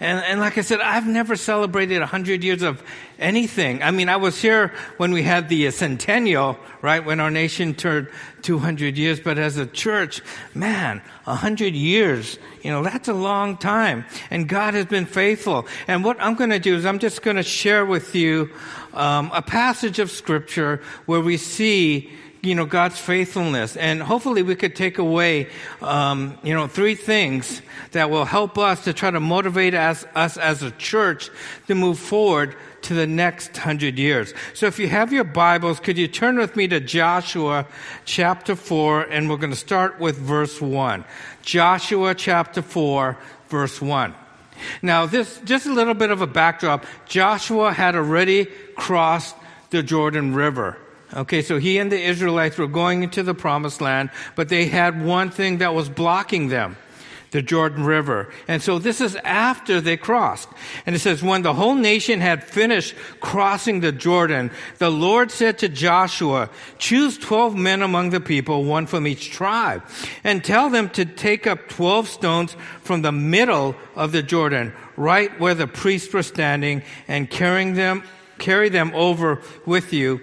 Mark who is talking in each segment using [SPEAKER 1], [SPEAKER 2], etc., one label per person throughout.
[SPEAKER 1] And, and like I said, I've never celebrated 100 years of anything. I mean, I was here when we had the centennial, right, when our nation turned 200 years, but as a church, man, 100 years, you know, that's a long time. And God has been faithful. And what I'm going to do is I'm just going to share with you um, a passage of scripture where we see you know, God's faithfulness. And hopefully we could take away, um, you know, three things that will help us to try to motivate us, us as a church to move forward to the next hundred years. So if you have your Bibles, could you turn with me to Joshua chapter 4, and we're going to start with verse 1. Joshua chapter 4, verse 1. Now, this, just a little bit of a backdrop. Joshua had already crossed the Jordan River. Okay, so he and the Israelites were going into the promised land, but they had one thing that was blocking them the Jordan River. And so this is after they crossed. And it says, when the whole nation had finished crossing the Jordan, the Lord said to Joshua, choose 12 men among the people, one from each tribe, and tell them to take up 12 stones from the middle of the Jordan, right where the priests were standing, and carrying them, carry them over with you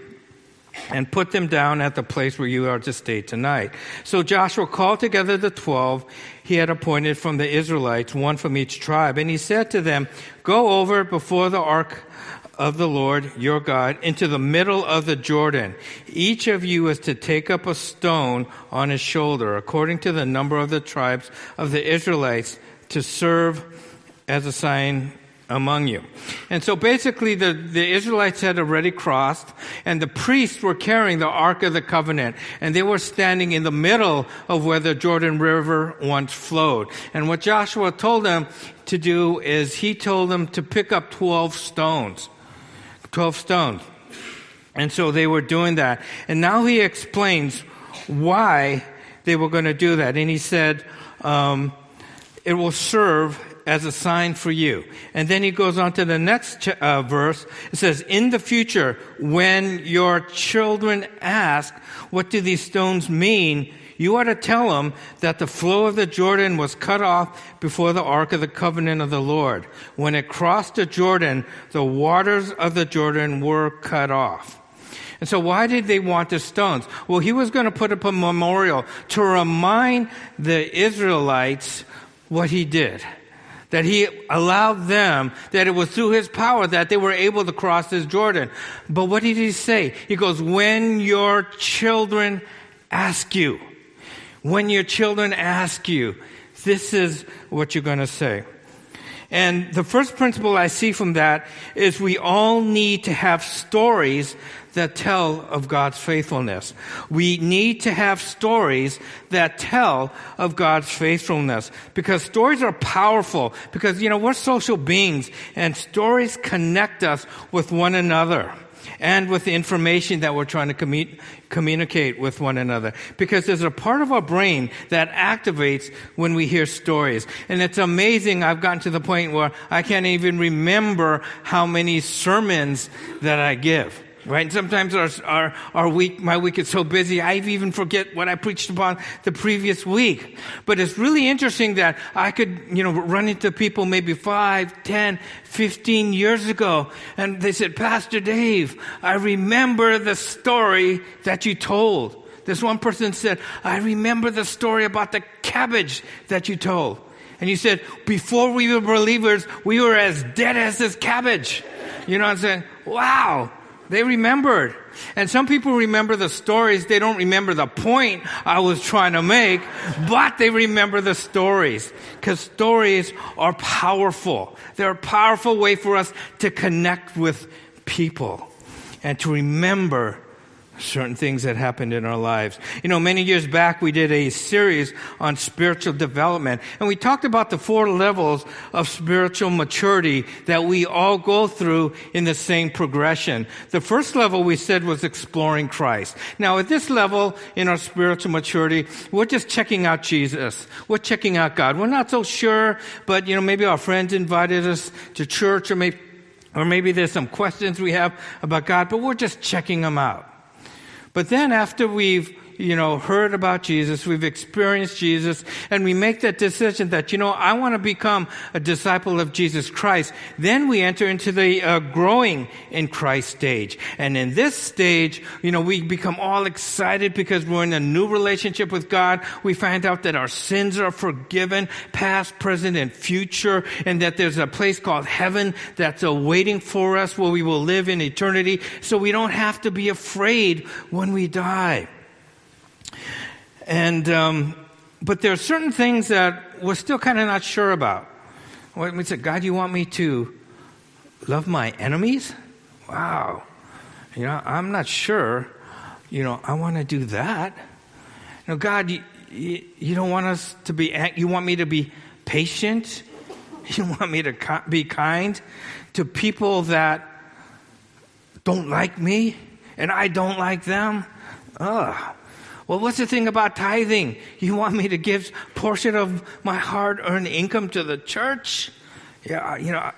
[SPEAKER 1] and put them down at the place where you are to stay tonight. So Joshua called together the twelve he had appointed from the Israelites, one from each tribe, and he said to them, Go over before the ark of the Lord your God into the middle of the Jordan. Each of you is to take up a stone on his shoulder, according to the number of the tribes of the Israelites, to serve as a sign among you. And so basically the, the Israelites had already crossed and the priests were carrying the Ark of the Covenant and they were standing in the middle of where the Jordan River once flowed. And what Joshua told them to do is he told them to pick up 12 stones. 12 stones. And so they were doing that. And now he explains why they were going to do that. And he said, um, it will serve as a sign for you. And then he goes on to the next uh, verse. It says, In the future, when your children ask, What do these stones mean? You are to tell them that the flow of the Jordan was cut off before the ark of the covenant of the Lord. When it crossed the Jordan, the waters of the Jordan were cut off. And so why did they want the stones? Well, he was going to put up a memorial to remind the Israelites what he did that he allowed them, that it was through his power that they were able to cross this Jordan. But what did he say? He goes, when your children ask you, when your children ask you, this is what you're going to say. And the first principle I see from that is we all need to have stories that tell of God's faithfulness. We need to have stories that tell of God's faithfulness because stories are powerful because, you know, we're social beings and stories connect us with one another and with the information that we're trying to commu- communicate with one another. Because there's a part of our brain that activates when we hear stories. And it's amazing. I've gotten to the point where I can't even remember how many sermons that I give. Right? Sometimes our, our, our week, my week is so busy, I even forget what I preached upon the previous week. But it's really interesting that I could, you know, run into people maybe five, ten, fifteen years ago, and they said, Pastor Dave, I remember the story that you told. This one person said, I remember the story about the cabbage that you told. And you said, before we were believers, we were as dead as this cabbage. You know what I'm saying? Wow. They remembered. And some people remember the stories. They don't remember the point I was trying to make, but they remember the stories. Because stories are powerful. They're a powerful way for us to connect with people and to remember certain things that happened in our lives. You know, many years back we did a series on spiritual development and we talked about the four levels of spiritual maturity that we all go through in the same progression. The first level we said was exploring Christ. Now at this level in our spiritual maturity, we're just checking out Jesus. We're checking out God. We're not so sure, but you know, maybe our friends invited us to church or maybe or maybe there's some questions we have about God, but we're just checking them out. But then after we've, you know, heard about Jesus, we've experienced Jesus, and we make that decision that, you know, I want to become a disciple of Jesus Christ, then we enter into the uh, growing in Christ stage. And in this stage, you know, we become all excited because we're in a new relationship with God. We find out that our sins are forgiven, past, present, and future, and that there's a place called heaven that's awaiting for us where we will live in eternity. So we don't have to be afraid when we die. And, um, but there are certain things that we're still kind of not sure about. We said, God, you want me to love my enemies? Wow. You know, I'm not sure. You know, I want to do that. You know, God, you, you, don't want us to be, you want me to be patient? You want me to be kind to people that don't like me and I don't like them? Ugh. Well, what's the thing about tithing? You want me to give portion of my hard-earned income to the church? Yeah, you know,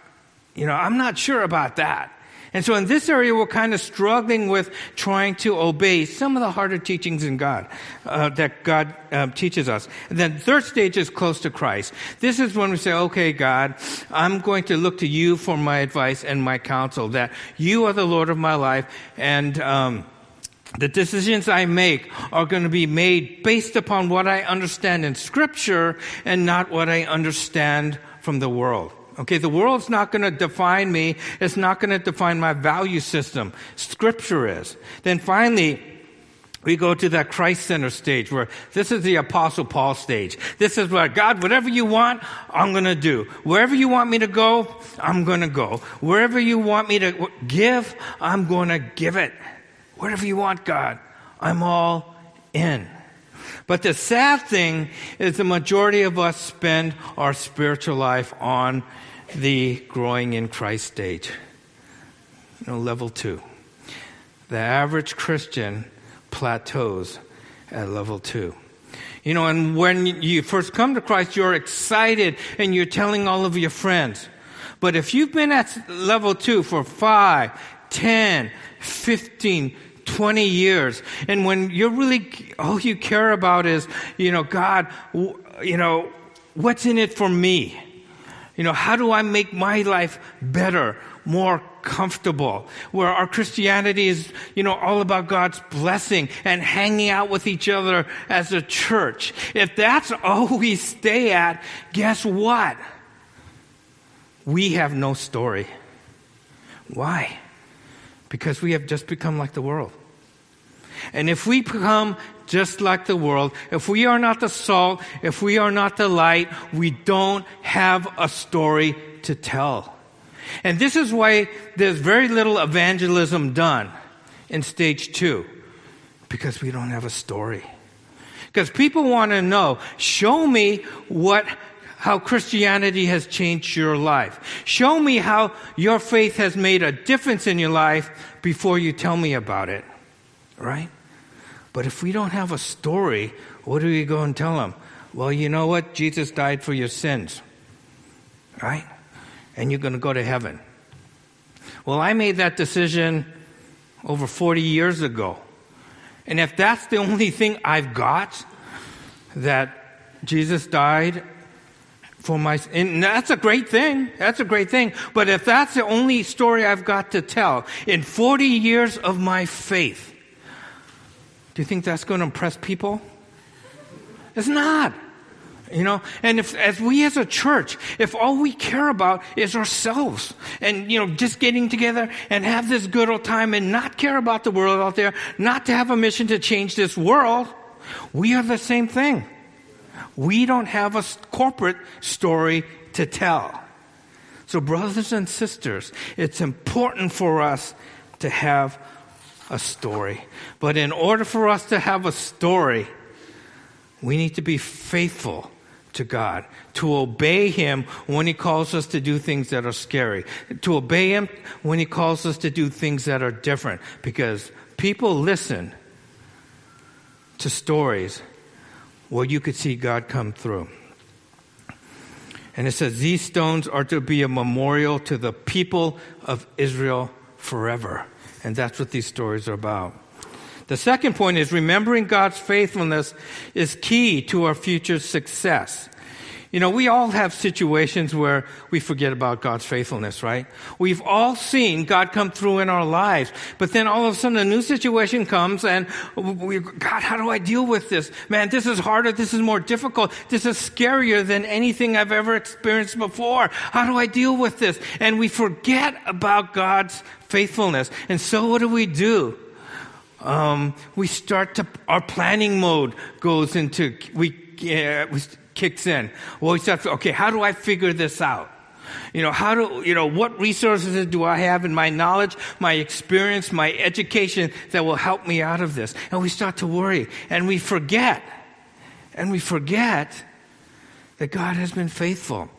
[SPEAKER 1] you know, I'm not sure about that. And so in this area, we're kind of struggling with trying to obey some of the harder teachings in God uh, that God uh, teaches us. And then third stage is close to Christ. This is when we say, okay, God, I'm going to look to you for my advice and my counsel, that you are the Lord of my life and, um, the decisions I make are going to be made based upon what I understand in Scripture and not what I understand from the world. Okay, the world's not going to define me. It's not going to define my value system. Scripture is. Then finally, we go to that Christ center stage where this is the Apostle Paul stage. This is where God, whatever you want, I'm going to do. Wherever you want me to go, I'm going to go. Wherever you want me to give, I'm going to give it. Whatever you want, God, I'm all in. But the sad thing is the majority of us spend our spiritual life on the growing in Christ stage. You know, level two. The average Christian plateaus at level two. You know, and when you first come to Christ, you're excited and you're telling all of your friends. But if you've been at level two for five, ten, fifteen, 20 years. And when you're really, all you care about is, you know, God, you know, what's in it for me? You know, how do I make my life better, more comfortable? Where our Christianity is, you know, all about God's blessing and hanging out with each other as a church. If that's all we stay at, guess what? We have no story. Why? Because we have just become like the world. And if we become just like the world, if we are not the salt, if we are not the light, we don't have a story to tell. And this is why there's very little evangelism done in stage two, because we don't have a story. Because people want to know, show me what how Christianity has changed your life. Show me how your faith has made a difference in your life before you tell me about it right? But if we don't have a story, what do we go and tell them? Well, you know what? Jesus died for your sins, right? And you're going to go to heaven. Well, I made that decision over 40 years ago. And if that's the only thing I've got, that Jesus died for my, and that's a great thing. That's a great thing. But if that's the only story I've got to tell in 40 years of my faith, do you think that's going to impress people? It's not. You know, and if, as we as a church, if all we care about is ourselves and, you know, just getting together and have this good old time and not care about the world out there, not to have a mission to change this world, we are the same thing. We don't have a corporate story to tell. So, brothers and sisters, it's important for us to have a story. But in order for us to have a story, we need to be faithful to God, to obey Him when He calls us to do things that are scary, to obey Him when He calls us to do things that are different, because people listen to stories where you could see God come through. And it says, These stones are to be a memorial to the people of Israel forever. And that's what these stories are about. The second point is remembering God's faithfulness is key to our future success. You know, we all have situations where we forget about God's faithfulness, right? We've all seen God come through in our lives, but then all of a sudden a new situation comes and we, God, how do I deal with this? Man, this is harder. This is more difficult. This is scarier than anything I've ever experienced before. How do I deal with this? And we forget about God's faithfulness. And so what do we do? Um, we start to, our planning mode goes into, we, uh, we kicks in. Well, we start, okay, how do I figure this out? You know, how do, you know, what resources do I have in my knowledge, my experience, my education that will help me out of this? And we start to worry and we forget, and we forget that God has been faithful.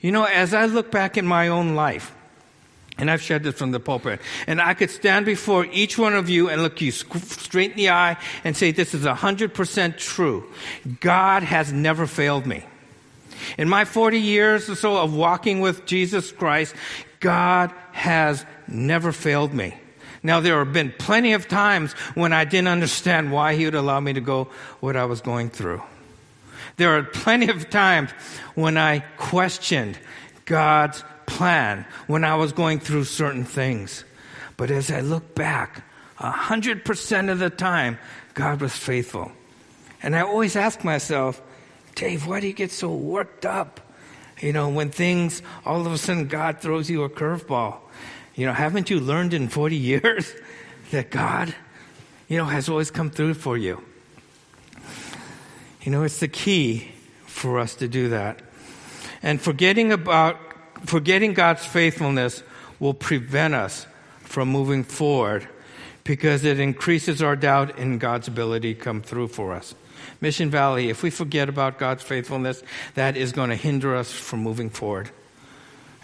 [SPEAKER 1] You know, as I look back in my own life, and I've shared this from the pulpit. And I could stand before each one of you and look you straight in the eye and say, This is 100% true. God has never failed me. In my 40 years or so of walking with Jesus Christ, God has never failed me. Now, there have been plenty of times when I didn't understand why He would allow me to go what I was going through. There are plenty of times when I questioned God's plan when I was going through certain things. But as I look back, 100% of the time, God was faithful. And I always ask myself, Dave, why do you get so worked up? You know, when things, all of a sudden, God throws you a curveball. You know, haven't you learned in 40 years that God, you know, has always come through for you? You know, it's the key for us to do that. And forgetting about forgetting God's faithfulness will prevent us from moving forward because it increases our doubt in God's ability to come through for us. Mission Valley, if we forget about God's faithfulness, that is going to hinder us from moving forward.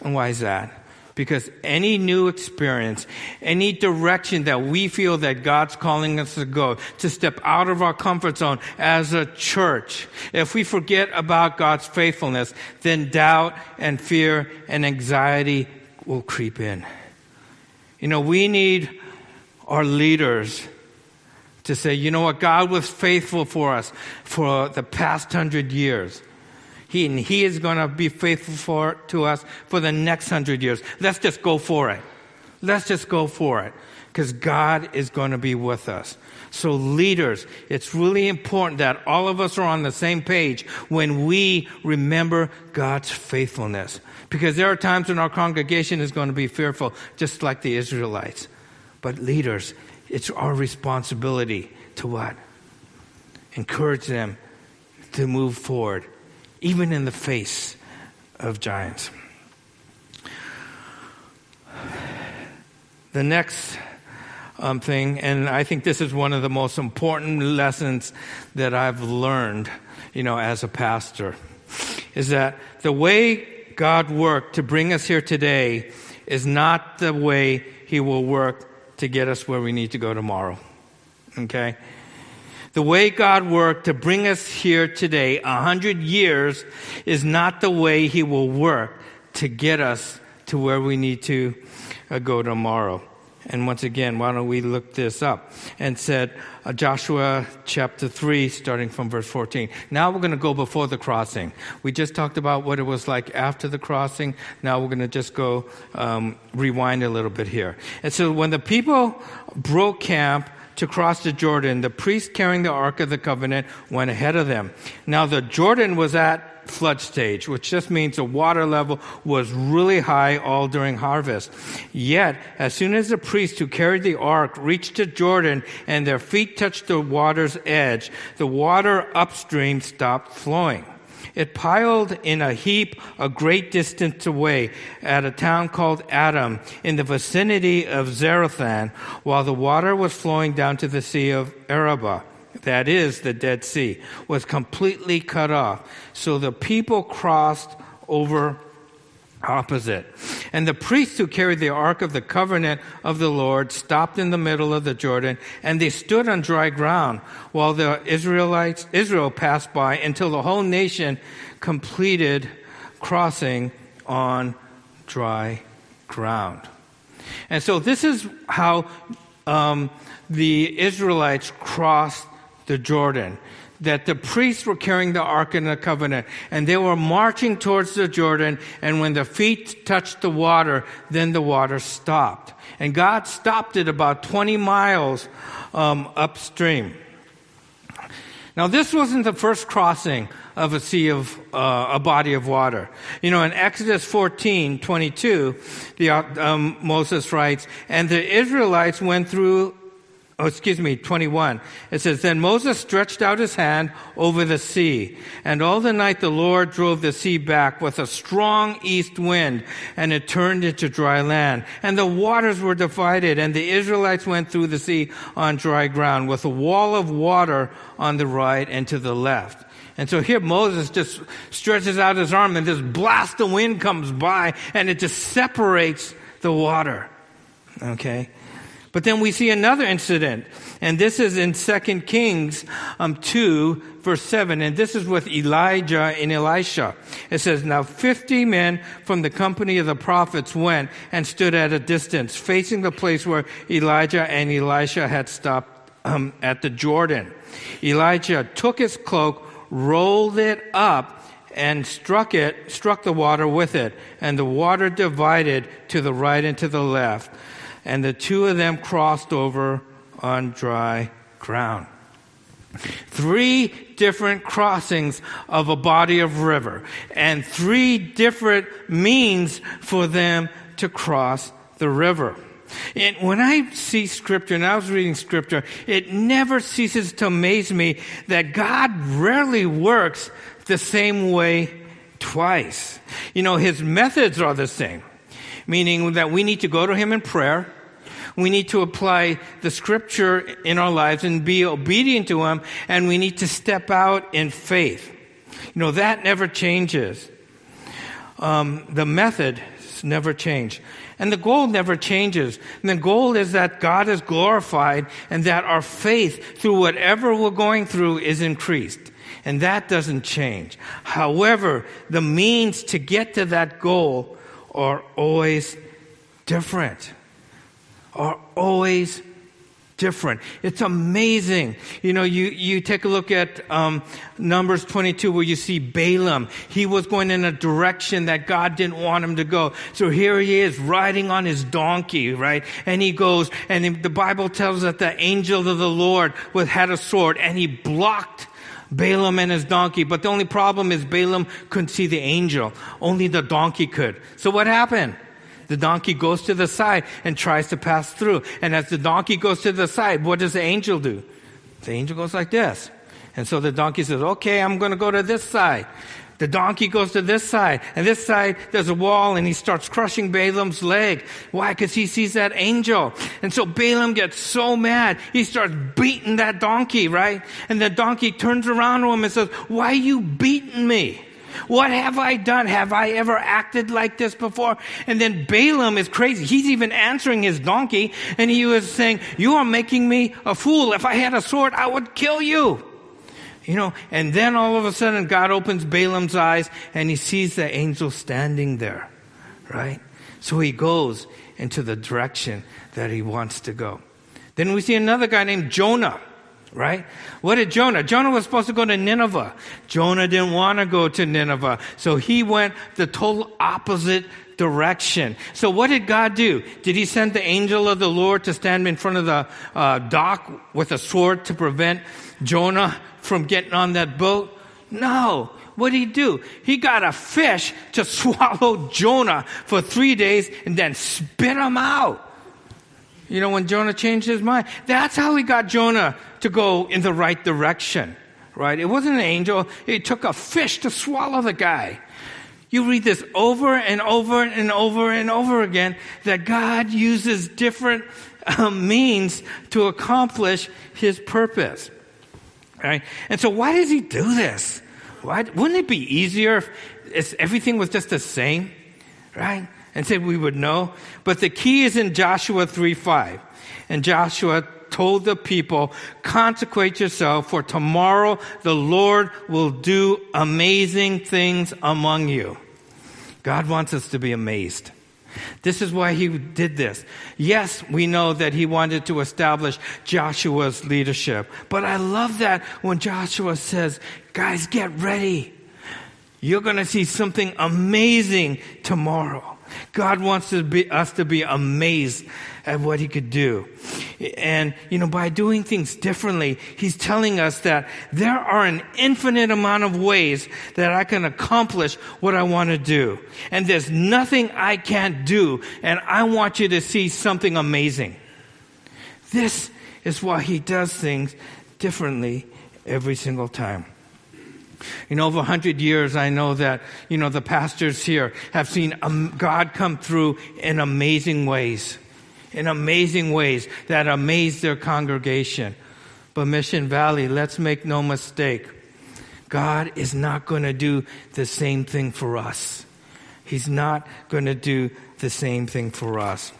[SPEAKER 1] And why is that? Because any new experience, any direction that we feel that God's calling us to go, to step out of our comfort zone as a church, if we forget about God's faithfulness, then doubt and fear and anxiety will creep in. You know, we need our leaders to say, you know what, God was faithful for us for the past hundred years. He, and he is going to be faithful for, to us for the next hundred years. Let's just go for it. Let's just go for it because God is going to be with us. So, leaders, it's really important that all of us are on the same page when we remember God's faithfulness. Because there are times when our congregation is going to be fearful, just like the Israelites. But, leaders, it's our responsibility to what? Encourage them to move forward even in the face of giants. The next um, thing, and I think this is one of the most important lessons that I've learned, you know, as a pastor, is that the way God worked to bring us here today is not the way He will work to get us where we need to go tomorrow. Okay? The way God worked to bring us here today, a hundred years, is not the way He will work to get us to where we need to uh, go tomorrow. And once again, why don't we look this up? And said, uh, Joshua chapter 3, starting from verse 14. Now we're going to go before the crossing. We just talked about what it was like after the crossing. Now we're going to just go um, rewind a little bit here. And so when the people broke camp, to cross the Jordan, the priest carrying the Ark of the Covenant went ahead of them. Now the Jordan was at flood stage, which just means the water level was really high all during harvest. Yet, as soon as the priest who carried the ark reached the Jordan and their feet touched the water's edge, the water upstream stopped flowing. It piled in a heap a great distance away at a town called Adam in the vicinity of Zarethan, while the water was flowing down to the Sea of Arabah that is the Dead Sea, was completely cut off. So the people crossed over opposite. And the priests who carried the Ark of the Covenant of the Lord stopped in the middle of the Jordan, and they stood on dry ground while the Israelites, Israel passed by until the whole nation completed crossing on dry ground. And so this is how um, the Israelites crossed the Jordan. That the priests were carrying the Ark of the Covenant and they were marching towards the Jordan and when the feet touched the water, then the water stopped. And God stopped it about 20 miles um, upstream. Now this wasn't the first crossing of a sea of uh, a body of water. You know, in Exodus 14, 22, the, um, Moses writes, and the Israelites went through Oh, excuse me, 21. It says, Then Moses stretched out his hand over the sea, and all the night the Lord drove the sea back with a strong east wind, and it turned into dry land. And the waters were divided, and the Israelites went through the sea on dry ground, with a wall of water on the right and to the left. And so here Moses just stretches out his arm, and this blast of wind comes by, and it just separates the water. Okay? But then we see another incident, and this is in 2 Kings um, 2, verse 7, and this is with Elijah and Elisha. It says, Now 50 men from the company of the prophets went and stood at a distance, facing the place where Elijah and Elisha had stopped um, at the Jordan. Elijah took his cloak, rolled it up, and struck it, struck the water with it, and the water divided to the right and to the left and the two of them crossed over on dry ground. Three different crossings of a body of river and three different means for them to cross the river. And when I see scripture, and I was reading scripture, it never ceases to amaze me that God rarely works the same way twice. You know, his methods are the same, meaning that we need to go to him in prayer we need to apply the scripture in our lives and be obedient to Him, and we need to step out in faith. You know, that never changes. Um, the method never change. And the goal never changes. And the goal is that God is glorified and that our faith through whatever we're going through is increased. And that doesn't change. However, the means to get to that goal are always different are always different. It's amazing. You know, you, you take a look at um, Numbers 22 where you see Balaam. He was going in a direction that God didn't want him to go. So here he is riding on his donkey, right? And he goes, and the Bible tells us that the angel of the Lord with, had a sword and he blocked Balaam and his donkey. But the only problem is Balaam couldn't see the angel. Only the donkey could. So what happened? The donkey goes to the side and tries to pass through. And as the donkey goes to the side, what does the angel do? The angel goes like this. And so the donkey says, okay, I'm going to go to this side. The donkey goes to this side, and this side there's a wall, and he starts crushing Balaam's leg. Why? Because he sees that angel. And so Balaam gets so mad, he starts beating that donkey, right? And the donkey turns around to him and says, Why you beating me? What have I done? Have I ever acted like this before? And then Balaam is crazy. He's even answering his donkey and he was saying, you are making me a fool. If I had a sword, I would kill you. You know, and then all of a sudden God opens Balaam's eyes and he sees the angel standing there, right? So he goes into the direction that he wants to go. Then we see another guy named Jonah right? What did Jonah? Jonah was supposed to go to Nineveh. Jonah didn't want to go to Nineveh. So he went the total opposite direction. So what did God do? Did he send the angel of the Lord to stand in front of the uh, dock with a sword to prevent Jonah from getting on that boat? No. What did he do? He got a fish to swallow Jonah for three days and then spit him out. You know, when Jonah changed his mind, that's how he got Jonah to go in the right direction, right? It wasn't an angel. It took a fish to swallow the guy. You read this over and over and over and over again that God uses different um, means to accomplish his purpose. Right? And so why does he do this? Why, wouldn't it be easier if everything was just the same? Right? And said we would know. But the key is in Joshua 3 5. And Joshua told the people, consecrate yourself for tomorrow the Lord will do amazing things among you. God wants us to be amazed. This is why he did this. Yes, we know that he wanted to establish Joshua's leadership. But I love that when Joshua says, guys, get ready. You're going to see something amazing tomorrow. God wants to be, us to be amazed at what he could do. And, you know, by doing things differently, he's telling us that there are an infinite amount of ways that I can accomplish what I want to do. And there's nothing I can't do. And I want you to see something amazing. This is why he does things differently every single time. In over 100 years, I know that, you know, the pastors here have seen um, God come through in amazing ways, in amazing ways that amaze their congregation. But Mission Valley, let's make no mistake, God is not going to do the same thing for us. He's not going to do the same thing for us.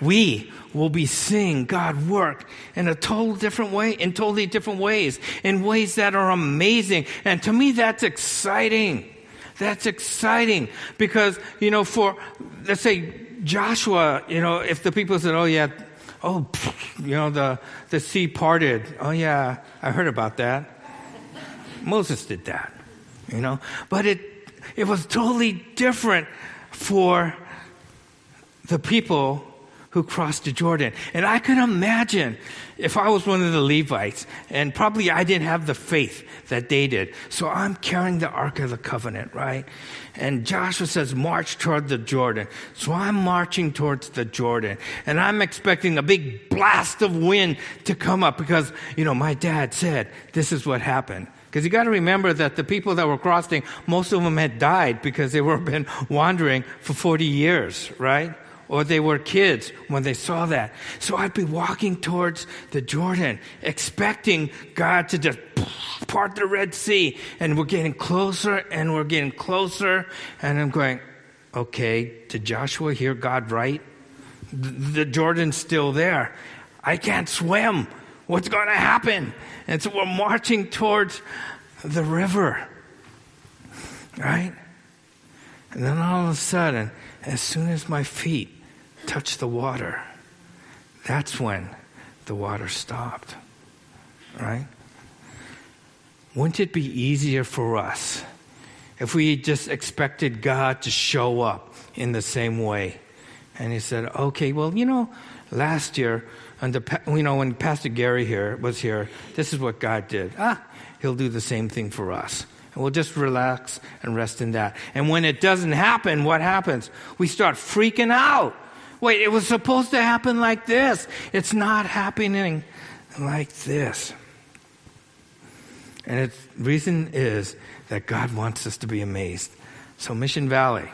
[SPEAKER 1] We will be seeing God work in a total different way, in totally different ways, in ways that are amazing. And to me, that's exciting. That's exciting because, you know, for, let's say, Joshua, you know, if the people said, oh, yeah, oh, you know, the, the sea parted. Oh, yeah, I heard about that. Moses did that, you know, but it, it was totally different for the people who crossed the Jordan. And I could imagine if I was one of the Levites, and probably I didn't have the faith that they did. So I'm carrying the Ark of the Covenant, right? And Joshua says, march toward the Jordan. So I'm marching towards the Jordan. And I'm expecting a big blast of wind to come up because, you know, my dad said this is what happened. Because you got to remember that the people that were crossing, most of them had died because they were been wandering for 40 years, right? Or they were kids when they saw that. So I'd be walking towards the Jordan, expecting God to just part the Red Sea. And we're getting closer and we're getting closer. And I'm going, okay, did Joshua hear God right? The Jordan's still there. I can't swim. What's going to happen? And so we're marching towards the river. Right? And then all of a sudden, as soon as my feet touched the water, that's when the water stopped. Right? Wouldn't it be easier for us if we just expected God to show up in the same way? And he said, okay, well, you know, last year, under, you know, when Pastor Gary here was here, this is what God did. Ah, he'll do the same thing for us. And we'll just relax and rest in that. And when it doesn't happen, what happens? We start freaking out. Wait, it was supposed to happen like this. It's not happening like this. And the reason is that God wants us to be amazed. So, Mission Valley.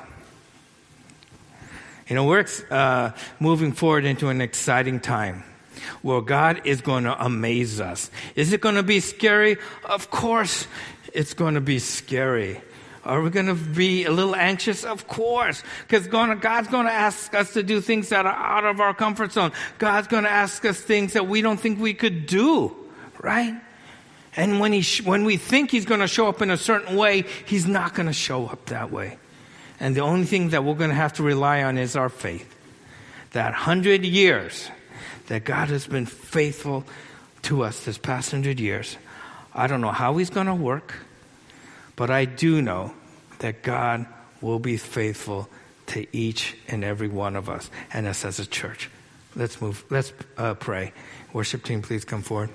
[SPEAKER 1] You know, we're uh, moving forward into an exciting time where God is going to amaze us. Is it going to be scary? Of course, it's going to be scary. Are we going to be a little anxious? Of course, because God's going to ask us to do things that are out of our comfort zone. God's going to ask us things that we don't think we could do, right? And when, he, when we think He's going to show up in a certain way, He's not going to show up that way. And the only thing that we're going to have to rely on is our faith. That hundred years that God has been faithful to us this past hundred years. I don't know how He's going to work. But I do know that God will be faithful to each and every one of us and us as a church. Let's move. Let's uh, pray. Worship team, please come forward.